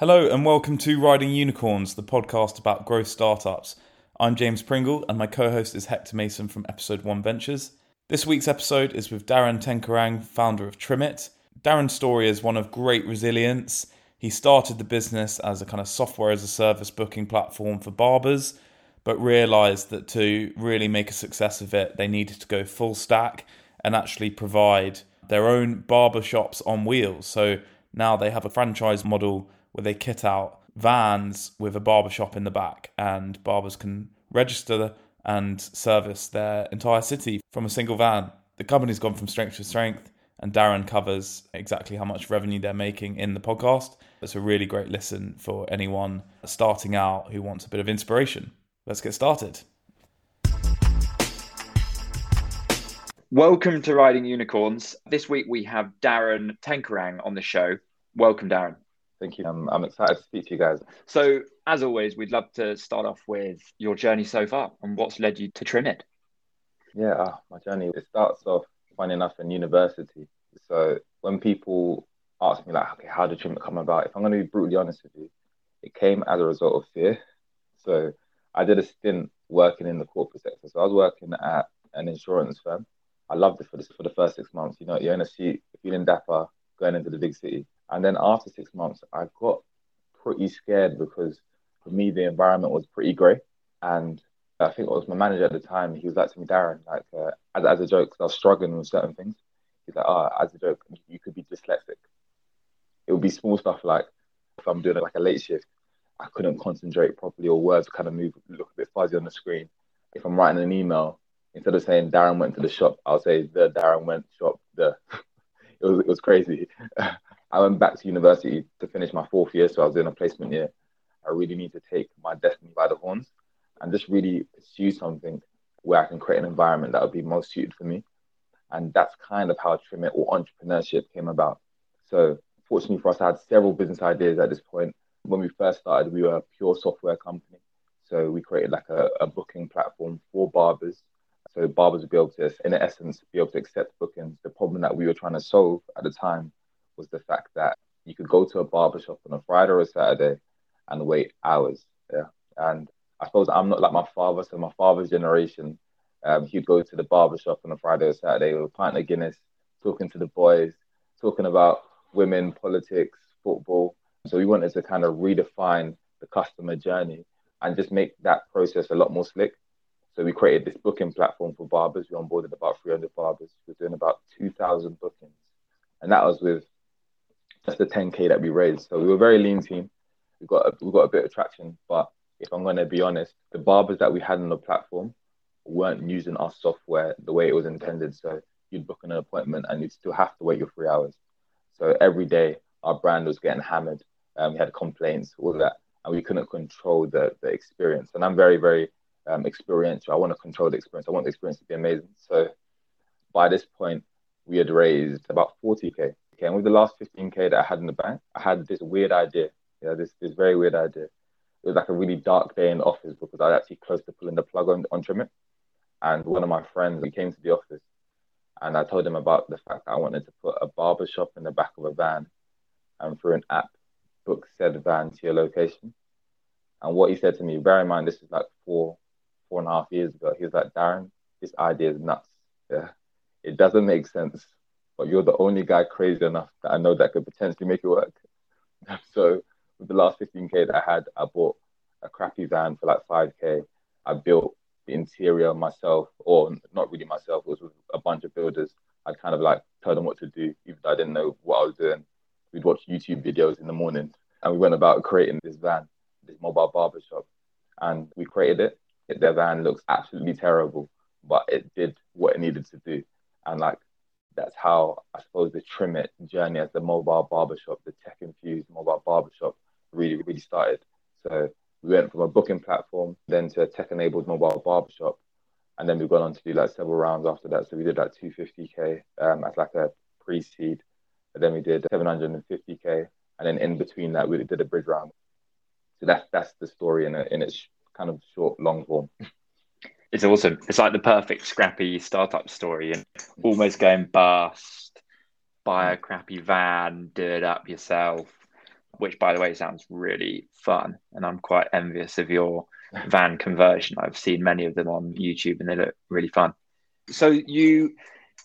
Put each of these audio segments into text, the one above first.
Hello and welcome to Riding Unicorns, the podcast about growth startups. I'm James Pringle and my co host is Hector Mason from Episode 1 Ventures. This week's episode is with Darren Tenkorang, founder of Trimit. Darren's story is one of great resilience. He started the business as a kind of software as a service booking platform for barbers, but realized that to really make a success of it, they needed to go full stack and actually provide their own barber shops on wheels. So now they have a franchise model where they kit out vans with a barbershop in the back, and barbers can register and service their entire city from a single van. The company's gone from strength to strength, and Darren covers exactly how much revenue they're making in the podcast. It's a really great listen for anyone starting out who wants a bit of inspiration. Let's get started. Welcome to Riding Unicorns. This week we have Darren Tenkorang on the show. Welcome, Darren. Thank you. I'm, I'm excited to speak to you guys. So, as always, we'd love to start off with your journey so far and what's led you to Trimit. Yeah, uh, my journey, it starts off, funny enough, in university. So, when people ask me, like, okay, how did Trimit come about? If I'm going to be brutally honest with you, it came as a result of fear. So, I did a stint working in the corporate sector. So, I was working at an insurance firm. I loved it for, this, for the first six months. You know, you're in a seat, feeling dapper, going into the big city. And then after six months, I got pretty scared because for me, the environment was pretty grey. And I think it was my manager at the time. He was like to me, Darren, like uh, as, as a joke, because I was struggling with certain things. He's like, oh, as a joke, you could be dyslexic. It would be small stuff like if I'm doing like a late shift, I couldn't concentrate properly, or words kind of move, look a bit fuzzy on the screen. If I'm writing an email, instead of saying Darren went to the shop, I'll say the Darren went shop. The it was it was crazy. I went back to university to finish my fourth year, so I was doing a placement year. I really need to take my destiny by the horns and just really pursue something where I can create an environment that would be most suited for me. And that's kind of how Trimit or entrepreneurship came about. So, fortunately for us, I had several business ideas at this point. When we first started, we were a pure software company. So, we created like a, a booking platform for barbers. So, barbers would be able to, in essence, be able to accept bookings. The problem that we were trying to solve at the time was the fact that you could go to a barbershop on a Friday or a Saturday and wait hours. Yeah. And I suppose I'm not like my father. So my father's generation, um, he'd go to the barbershop on a Friday or Saturday with a pint of Guinness, talking to the boys, talking about women, politics, football. So we wanted to kind of redefine the customer journey and just make that process a lot more slick. So we created this booking platform for barbers. We onboarded about 300 barbers. We were doing about 2,000 bookings. And that was with just the 10k that we raised. So we were a very lean team. We got a, we got a bit of traction, but if I'm going to be honest, the barbers that we had on the platform weren't using our software the way it was intended. So you'd book an appointment and you'd still have to wait your three hours. So every day our brand was getting hammered. Um, we had complaints, all that, and we couldn't control the the experience. And I'm very very um, experiential. I want to control the experience. I want the experience to be amazing. So by this point, we had raised about 40k And with the last 15k that I had in the bank, I had this weird idea. Yeah, this this very weird idea. It was like a really dark day in the office because I was actually close to pulling the plug on on Trimit. And one of my friends, he came to the office, and I told him about the fact that I wanted to put a barber shop in the back of a van, and through an app, book said van to your location. And what he said to me, bear in mind, this is like four, four and a half years ago. He was like, Darren, this idea is nuts. Yeah, it doesn't make sense but you're the only guy crazy enough that I know that could potentially make it work. so with the last 15k that I had, I bought a crappy van for like 5k. I built the interior myself, or not really myself, it was with a bunch of builders. I kind of like told them what to do, even though I didn't know what I was doing. We'd watch YouTube videos in the morning and we went about creating this van, this mobile barbershop. And we created it. The van looks absolutely terrible, but it did what it needed to do. And like that's how I suppose the Trimit journey as the mobile barbershop, the tech infused mobile barbershop really, really started. So we went from a booking platform then to a tech enabled mobile barbershop. And then we've gone on to do like several rounds after that. So we did like 250K um, as like a pre seed. Then we did 750K. And then in between that, we did a bridge round. So that's that's the story in, a, in its kind of short, long form. It's awesome. It's like the perfect scrappy startup story and almost going bust, buy a crappy van, do it up yourself. which by the way sounds really fun. And I'm quite envious of your van conversion. I've seen many of them on YouTube and they look really fun. So you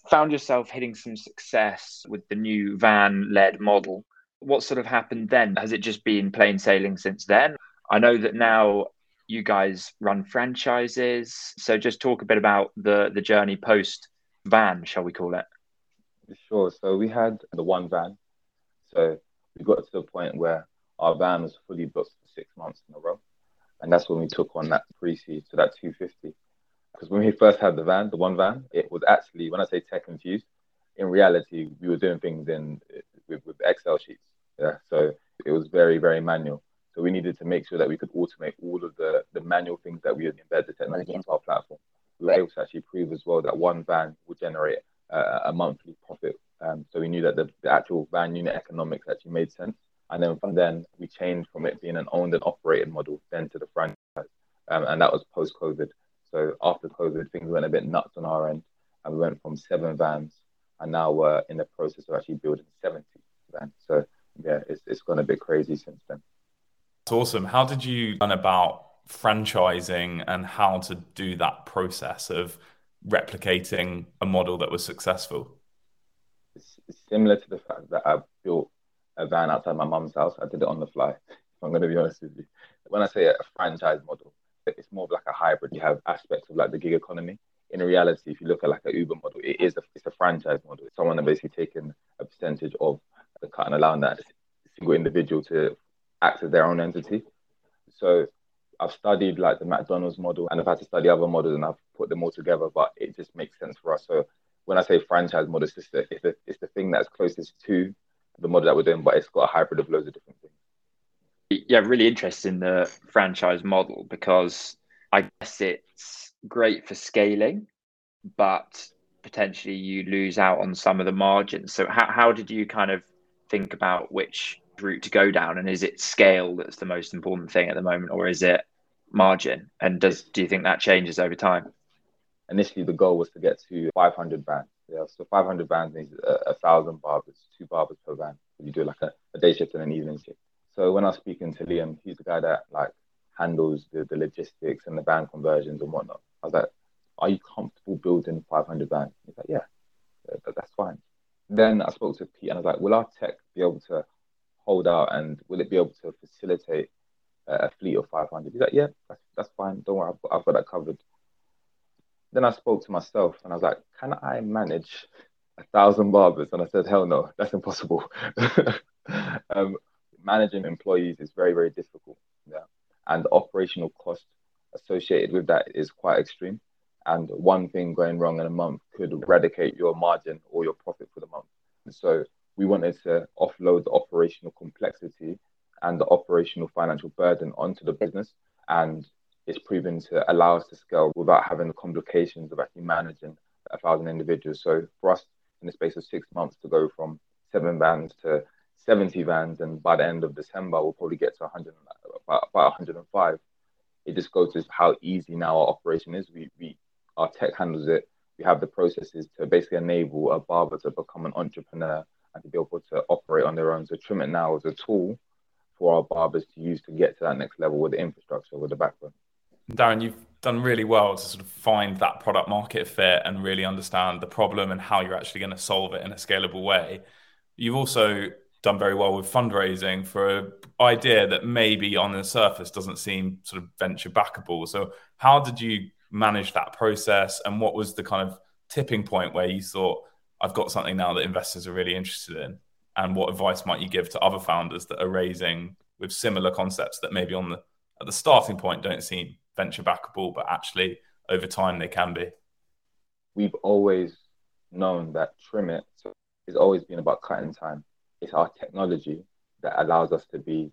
found yourself hitting some success with the new van led model. What sort of happened then? Has it just been plain sailing since then? I know that now you guys run franchises. So just talk a bit about the the journey post van, shall we call it? Sure. So we had the one van. So we got to the point where our van was fully booked for six months in a row. And that's when we took on that pre-seed, so that 250. Because when we first had the van, the one van, it was actually, when I say tech infused, in reality, we were doing things in with, with Excel sheets. Yeah. So it was very, very manual. So we needed to make sure that we could automate all of the, the manual things that we had embed the technology into our platform. We were able to actually prove as well that one van would generate uh, a monthly profit. Um, so we knew that the, the actual van unit economics actually made sense. And then from then we changed from it being an owned and operated model then to the franchise. Um, and that was post COVID. So after COVID, things went a bit nuts on our end. And we went from seven vans and now we're in the process of actually building 70 vans. So yeah, it's, it's gone a bit crazy since then. It's awesome. How did you learn about franchising and how to do that process of replicating a model that was successful? It's, similar to the fact that I built a van outside my mum's house. I did it on the fly. If I'm going to be honest with you. When I say a franchise model, it's more of like a hybrid. You have aspects of like the gig economy. In reality, if you look at like an Uber model, it is a, it's a franchise model. It's someone that basically taking a percentage of the cut and allowing that single individual to act as their own entity. So I've studied like the McDonald's model and I've had to study other models and I've put them all together, but it just makes sense for us. So when I say franchise model, it's the, it's the, it's the thing that's closest to the model that we're doing, but it's got a hybrid of loads of different things. Yeah, really interested in the franchise model because I guess it's great for scaling, but potentially you lose out on some of the margins. So how, how did you kind of think about which route to go down and is it scale that's the most important thing at the moment or is it margin? And does do you think that changes over time? Initially the goal was to get to 500 vans yeah so 500 vans means a, a thousand barbers two barbers per van you do like a, a, day shift and an evening shift. So when i was speaking to liam he's the guy that like handles the, the logistics and the van conversions and whatnot. I was like are you comfortable building 500 vans he's like yeah, yeah that's fine. Then i spoke to pete and i was like will our tech be able to hold out and will it be able to facilitate a fleet of 500? He's like, yeah, that's, that's fine. Don't worry, I've got, I've got that covered. Then I spoke to myself and I was like, can I manage a thousand barbers? And I said, hell no, that's impossible. um, managing employees is very, very difficult. Yeah. And the operational cost associated with that is quite extreme. And one thing going wrong in a month could eradicate your margin or your profit for the month. So we wanted to offload the operational complexity and the operational financial burden onto the business. And it's proven to allow us to scale without having the complications of actually managing a thousand individuals. So for us, in the space of six months, to go from seven vans to 70 vans, and by the end of December, we'll probably get to 100, about, about 105. It just goes to how easy now our operation is. We, we, our tech handles it. We have the processes to basically enable a barber to become an entrepreneur and to be able to operate on their own. So Trimit Now is a tool for our barbers to use to get to that next level with the infrastructure, with the backbone. Darren, you've done really well to sort of find that product market fit and really understand the problem and how you're actually going to solve it in a scalable way. You've also done very well with fundraising for an idea that maybe on the surface doesn't seem sort of venture backable. So, how did you manage that process and what was the kind of tipping point where you thought, I've got something now that investors are really interested in. And what advice might you give to other founders that are raising with similar concepts that maybe on the at the starting point don't seem venture backable, but actually over time they can be? We've always known that Trimit has always been about cutting time. It's our technology that allows us to be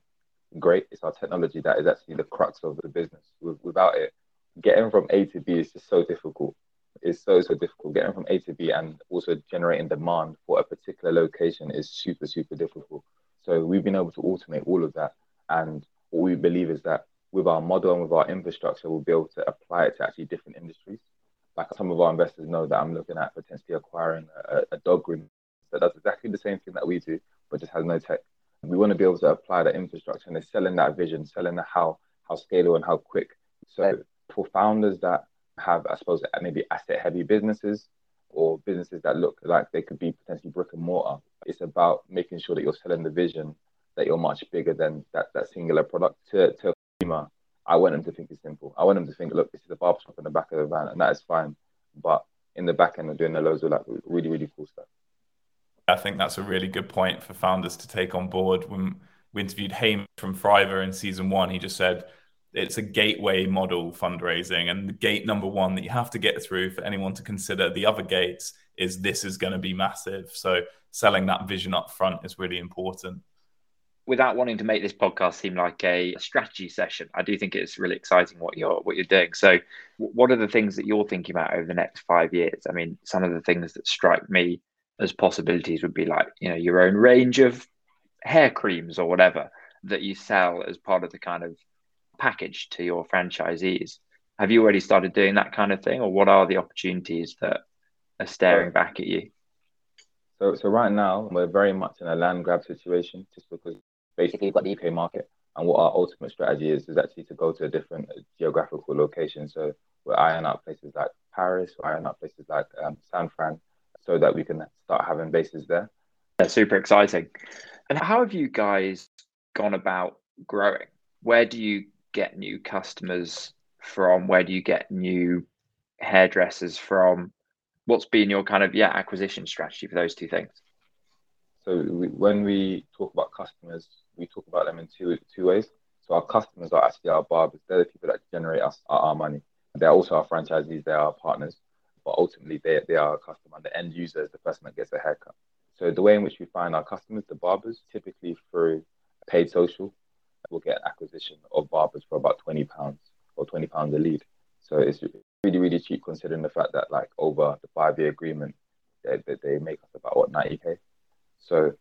great. It's our technology that is actually the crux of the business. Without it, getting from A to B is just so difficult is so so difficult. Getting from A to B and also generating demand for a particular location is super super difficult. So we've been able to automate all of that, and what we believe is that with our model and with our infrastructure, we'll be able to apply it to actually different industries. Like some of our investors know that I'm looking at potentially acquiring a, a dog groom that does exactly the same thing that we do, but just has no tech. We want to be able to apply that infrastructure and they're selling that vision, selling the how, how scalable and how quick. So for founders that have, I suppose, maybe asset heavy businesses or businesses that look like they could be potentially brick and mortar, it's about making sure that you're selling the vision that you're much bigger than that, that singular product to, to a consumer. I want them to think it's simple. I want them to think, look, this is a barbershop in the back of the van, and that is fine. But in the back end, we're doing a loads of like really, really cool stuff. I think that's a really good point for founders to take on board. When we interviewed Hamish from Fiverr in season one, he just said it's a gateway model fundraising, and the gate number one that you have to get through for anyone to consider the other gates is this is going to be massive. So selling that vision up front is really important. Without wanting to make this podcast seem like a strategy session, I do think it's really exciting what you're what you're doing. So, what are the things that you're thinking about over the next five years? I mean, some of the things that strike me as possibilities would be like you know your own range of hair creams or whatever that you sell as part of the kind of package to your franchisees. Have you already started doing that kind of thing, or what are the opportunities that are staring back at you? So, so right now we're very much in a land grab situation, just because basically you've got the UK market, and what our ultimate strategy is is actually to go to a different geographical location. So we're eyeing out places like Paris, we're eyeing out places like um, San Fran, so that we can start having bases there. Yeah, super exciting. And how have you guys gone about growing? Where do you get new customers from? Where do you get new hairdressers from? What's been your kind of yeah acquisition strategy for those two things? So we, when we talk about customers, we talk about them in two two ways. So our customers are actually our barbers. They're the people that generate us our, our money. They're also our franchisees. They're our partners but ultimately they, they are a customer. The end user is the person that gets a haircut. So the way in which we find our customers, the barbers, typically through paid social, we'll get acquisition of barbers for about twenty pounds or twenty pounds a lead. So it's really really cheap considering the fact that like over the five year agreement, they, they, they make us about what ninety k. So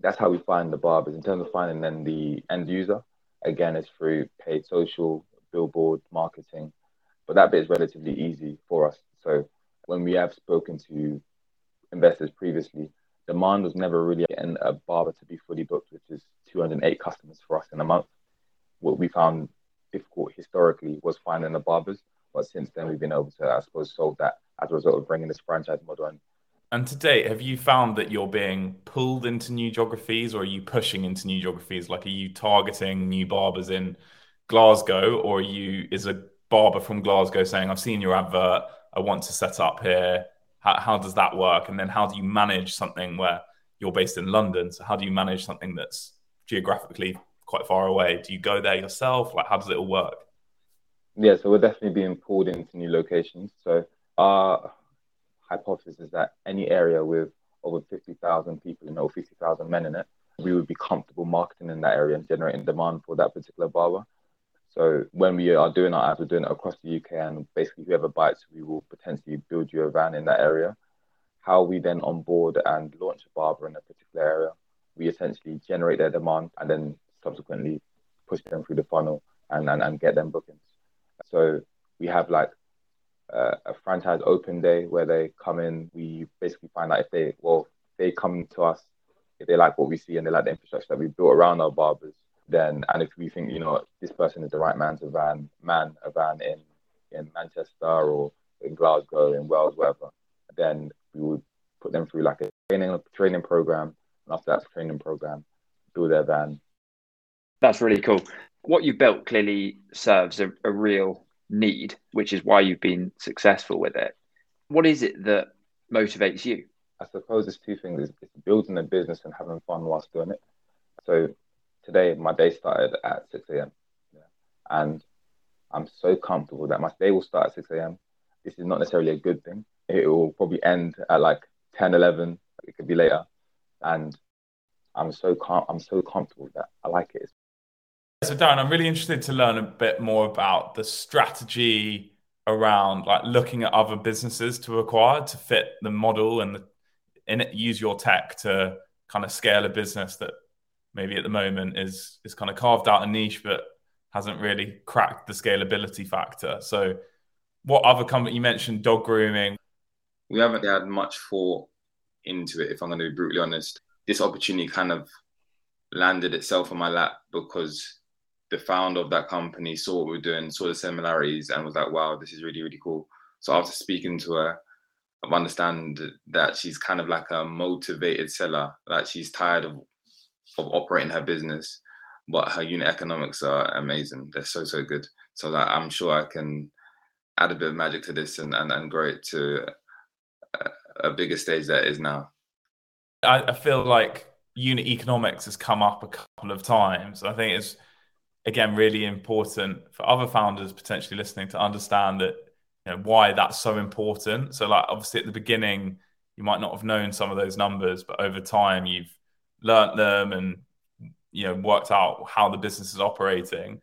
that's how we find the barbers. In terms of finding then the end user, again, it's through paid social, billboard marketing, but that bit is relatively easy for us. So when we have spoken to investors previously, demand was never really getting a barber to be fully booked, which is 208 customers for us in a month. What we found difficult historically was finding the barbers, but since then we've been able to, I suppose, solve that as a result of bringing this franchise model in. And to date, have you found that you're being pulled into new geographies, or are you pushing into new geographies? Like, are you targeting new barbers in Glasgow, or you is a barber from Glasgow saying, I've seen your advert, I want to set up here. How, how does that work? And then how do you manage something where you're based in London? So how do you manage something that's geographically quite far away? Do you go there yourself? Like, how does it all work? Yeah, so we're definitely being pulled into new locations. So our hypothesis is that any area with over 50,000 people it or 50,000 men in it, we would be comfortable marketing in that area and generating demand for that particular barber. So when we are doing our ads, we're doing it across the UK, and basically whoever bites, we will potentially build you a van in that area. How we then onboard and launch a barber in a particular area, we essentially generate their demand and then subsequently push them through the funnel and, and, and get them bookings. So we have like uh, a franchise open day where they come in. We basically find out if they, well, they come to us, if they like what we see and they like the infrastructure that we built around our barbers, then and if we think you know this person is the right man to van man a van in in Manchester or in Glasgow in Wales wherever, then we would put them through like a training training program, and after that training program, build their van. That's really cool. What you built clearly serves a, a real need, which is why you've been successful with it. What is it that motivates you? I suppose it's two things: it's building a business and having fun whilst doing it. So today my day started at 6 a.m. Yeah. And I'm so comfortable that my day will start at 6 a.m. This is not necessarily a good thing. It will probably end at like 10, 11. It could be later. And I'm so calm. I'm so comfortable that. I like it. So Darren, I'm really interested to learn a bit more about the strategy around like looking at other businesses to acquire to fit the model and the, it, use your tech to kind of scale a business that maybe at the moment is is kind of carved out a niche but hasn't really cracked the scalability factor. So, what other company you mentioned dog grooming? We haven't had much thought into it. If I'm going to be brutally honest, this opportunity kind of landed itself on my lap because the founder of that company saw what we were doing, saw the similarities, and was like, "Wow, this is really really cool." So after speaking to her, I've understand that she's kind of like a motivated seller. That she's tired of of operating her business, but her unit economics are amazing. They're so so good. So that I'm sure I can add a bit of magic to this and and, and grow it to a, a bigger stage that is now. I, I feel like unit economics has come up a couple of times. I think it's again really important for other founders potentially listening to understand that you know why that's so important. So like obviously at the beginning you might not have known some of those numbers, but over time you've learnt them and you know worked out how the business is operating.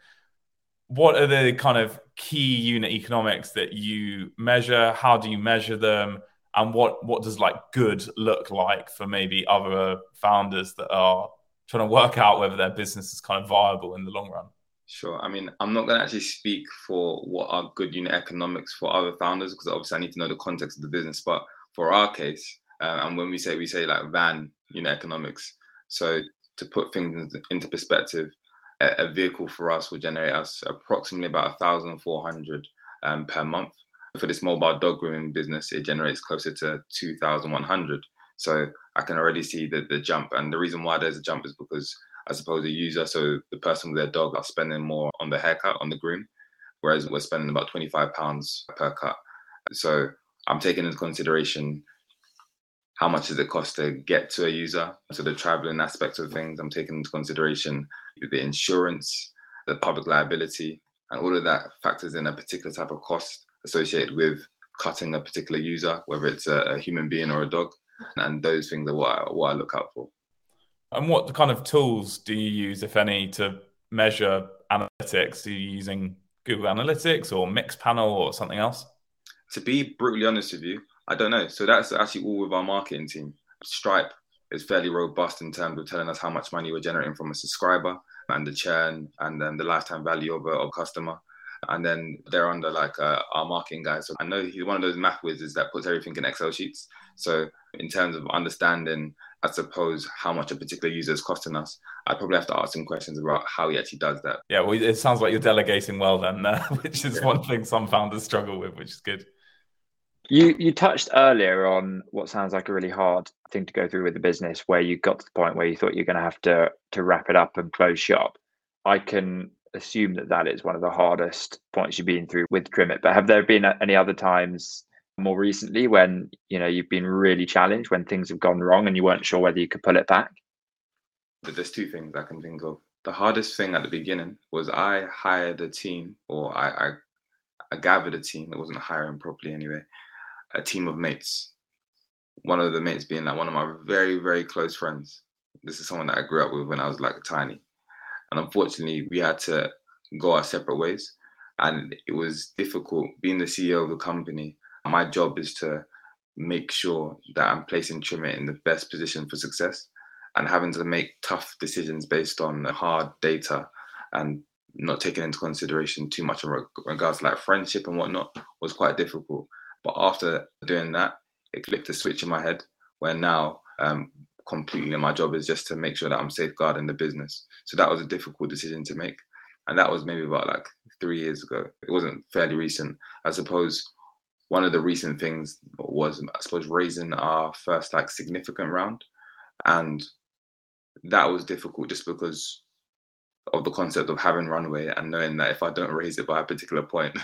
What are the kind of key unit economics that you measure? How do you measure them? And what what does like good look like for maybe other founders that are trying to work out whether their business is kind of viable in the long run? Sure. I mean, I'm not going to actually speak for what are good unit economics for other founders because obviously I need to know the context of the business. But for our case, uh, and when we say we say like van unit economics, so to put things into perspective, a, a vehicle for us will generate us approximately about 1,400 um, per month. For this mobile dog grooming business, it generates closer to 2,100. So I can already see the, the jump. And the reason why there's a jump is because I suppose a user, so the person with their dog are spending more on the haircut, on the groom, whereas we're spending about 25 pounds per cut. So I'm taking into consideration how much does it cost to get to a user? So the traveling aspect of things, I'm taking into consideration the insurance, the public liability, and all of that factors in a particular type of cost associated with cutting a particular user, whether it's a, a human being or a dog and those things are what I, what I look out for. And what kind of tools do you use, if any, to measure analytics? Are you using Google Analytics or Mixpanel or something else? To be brutally honest with you, I don't know. So that's actually all with our marketing team. Stripe is fairly robust in terms of telling us how much money we're generating from a subscriber and the churn and then the lifetime value of a, of customer and then they're under like uh, our marketing guy. So I know he's one of those math wizards that puts everything in Excel sheets. So in terms of understanding, I suppose how much a particular user is costing us, I'd probably have to ask him questions about how he actually does that. Yeah, well, it sounds like you're delegating well then, uh, which is yeah. one thing some founders struggle with, which is good. You you touched earlier on what sounds like a really hard thing to go through with the business, where you got to the point where you thought you're going to have to to wrap it up and close shop. I can assume that that is one of the hardest points you've been through with Trimit. But have there been any other times more recently when you know you've been really challenged when things have gone wrong and you weren't sure whether you could pull it back? There's two things I can think of. The hardest thing at the beginning was I hired a team, or I, I, I gathered a team. that wasn't hiring properly anyway. A team of mates. One of the mates being like one of my very very close friends. This is someone that I grew up with when I was like tiny and unfortunately, we had to go our separate ways. And it was difficult being the CEO of the company. My job is to make sure that I'm placing Trimit in the best position for success and having to make tough decisions based on hard data and not taking into consideration too much in regards to like friendship and whatnot was quite difficult. But after doing that, it flipped a switch in my head where now um, completely. My job is just to make sure that I'm safeguarding the business. So that was a difficult decision to make. And that was maybe about like three years ago. It wasn't fairly recent. I suppose one of the recent things was, I suppose, raising our first like significant round. And that was difficult just because of the concept of having runway and knowing that if I don't raise it by a particular point,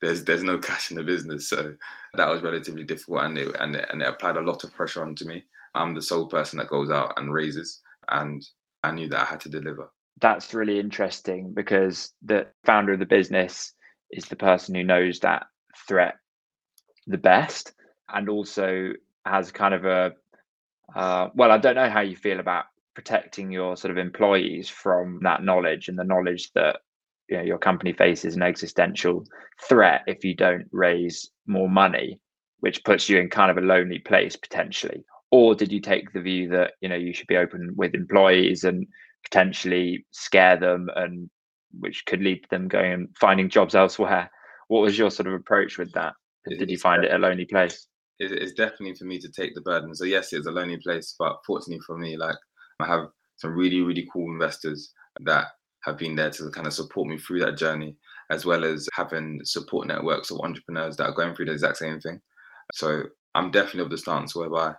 there's there's no cash in the business. So that was relatively difficult and it, and it, and it applied a lot of pressure onto me. I'm the sole person that goes out and raises, and I knew that I had to deliver. That's really interesting because the founder of the business is the person who knows that threat the best and also has kind of a uh, well, I don't know how you feel about protecting your sort of employees from that knowledge and the knowledge that you know, your company faces an existential threat if you don't raise more money, which puts you in kind of a lonely place potentially. Or did you take the view that you know you should be open with employees and potentially scare them and which could lead to them going and finding jobs elsewhere? What was your sort of approach with that? Did you find it a lonely place? It's definitely for me to take the burden. So yes it's a lonely place but fortunately for me like i have some really, really cool investors that have been there to kind of support me through that journey, as well as having support networks of entrepreneurs that are going through the exact same thing. So I'm definitely of the stance whereby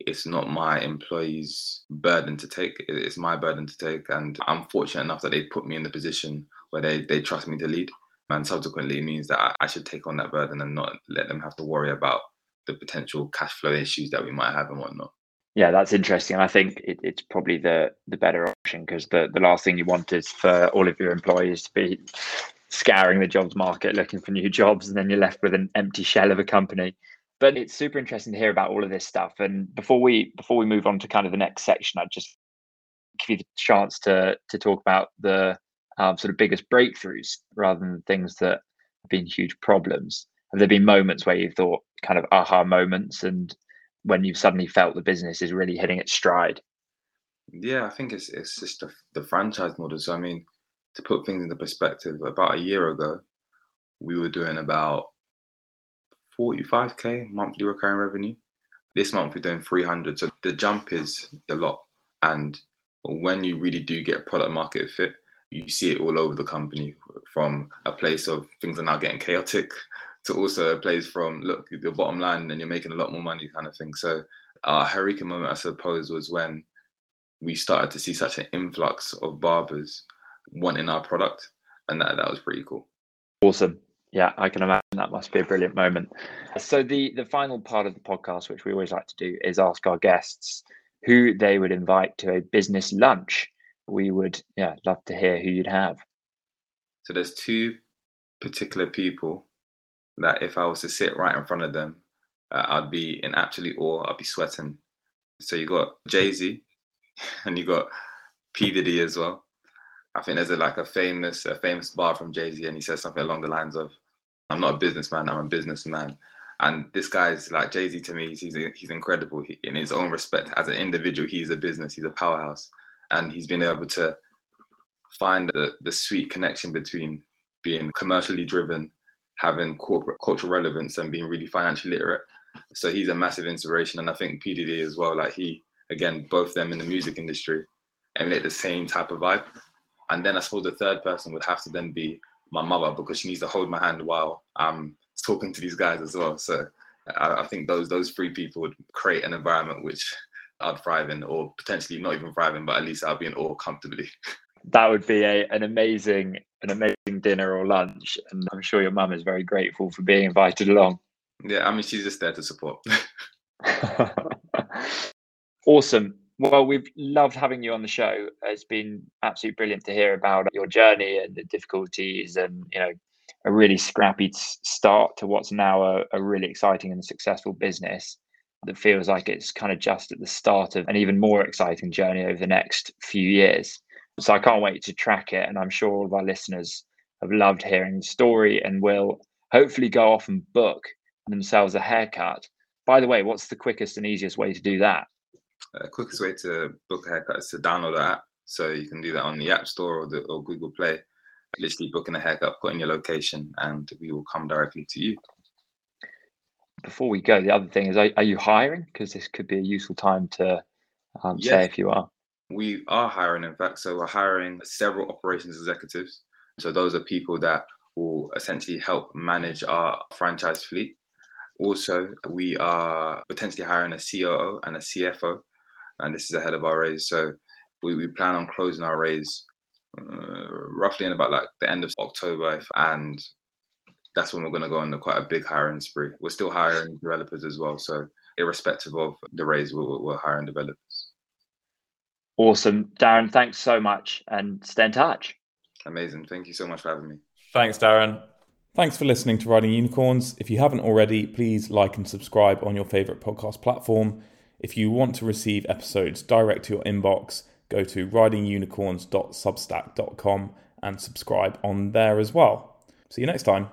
it's not my employees' burden to take, it's my burden to take. And I'm fortunate enough that they put me in the position where they, they trust me to lead. And subsequently, it means that I should take on that burden and not let them have to worry about the potential cash flow issues that we might have and whatnot. Yeah, that's interesting. I think it, it's probably the the better option because the, the last thing you want is for all of your employees to be scouring the jobs market looking for new jobs and then you're left with an empty shell of a company. But it's super interesting to hear about all of this stuff. And before we before we move on to kind of the next section i'd just give you the chance to to talk about the um, sort of biggest breakthroughs rather than things that have been huge problems. Have there been moments where you've thought kind of aha moments and when you've suddenly felt the business is really hitting its stride yeah i think it's it's just the, the franchise model so i mean to put things into perspective about a year ago we were doing about 45k monthly recurring revenue. This month we're doing 300. So the jump is a lot. And when you really do get product market fit, you see it all over the company from a place of things are now getting chaotic to also a place from look your bottom line and you're making a lot more money kind of thing. So our Eureka moment, I suppose, was when we started to see such an influx of barbers wanting our product, and that that was pretty cool. Awesome. Yeah, I can imagine that must be a brilliant moment. So the the final part of the podcast, which we always like to do, is ask our guests who they would invite to a business lunch. We would, yeah, love to hear who you'd have. So there's two particular people that if I was to sit right in front of them, uh, I'd be in absolute awe. I'd be sweating. So you got Jay Z, and you got P Diddy as well. I think there's a, like a famous a famous bar from Jay Z, and he says something along the lines of, I'm not a businessman. I'm a businessman. And this guy's like Jay Z to me. He's he's incredible he, in his own respect. As an individual, he's a business. He's a powerhouse, and he's been able to find the the sweet connection between being commercially driven, having corporate cultural relevance, and being really financially literate. So he's a massive inspiration, and I think P Diddy as well. Like he, again, both them in the music industry, emulate the same type of vibe. And then I suppose the third person would have to then be my mother because she needs to hold my hand while I'm talking to these guys as well. So I, I think those those three people would create an environment which I'd thrive in, or potentially not even thrive in, but at least I'll be in awe comfortably. That would be a, an amazing an amazing dinner or lunch, and I'm sure your mum is very grateful for being invited along. Yeah, I mean she's just there to support. awesome. Well, we've loved having you on the show. It's been absolutely brilliant to hear about your journey and the difficulties, and you know, a really scrappy start to what's now a, a really exciting and successful business that feels like it's kind of just at the start of an even more exciting journey over the next few years. So I can't wait to track it, and I'm sure all of our listeners have loved hearing the story and will hopefully go off and book themselves a haircut. By the way, what's the quickest and easiest way to do that? uh, quickest way to book a haircut is to download the app. So you can do that on the App Store or, the, or Google Play. Literally booking a haircut, put in your location, and we will come directly to you. Before we go, the other thing is, are, are you hiring? Because this could be a useful time to um, yes. say if you are. We are hiring, in fact. So we're hiring several operations executives. So those are people that will essentially help manage our franchise fleet. Also, we are potentially hiring a COO and a CFO and this is ahead of our raise. So we, we plan on closing our raise uh, roughly in about like the end of October, and that's when we're going to go on quite a big hiring spree. We're still hiring developers as well, so irrespective of the raise, we're, we're hiring developers. Awesome, Darren. Thanks so much, and stay in touch. Amazing. Thank you so much for having me. Thanks, Darren. Thanks for listening to Riding Unicorns. If you haven't already, please like and subscribe on your favorite podcast platform. If you want to receive episodes direct to your inbox, go to ridingunicorns.substack.com and subscribe on there as well. See you next time.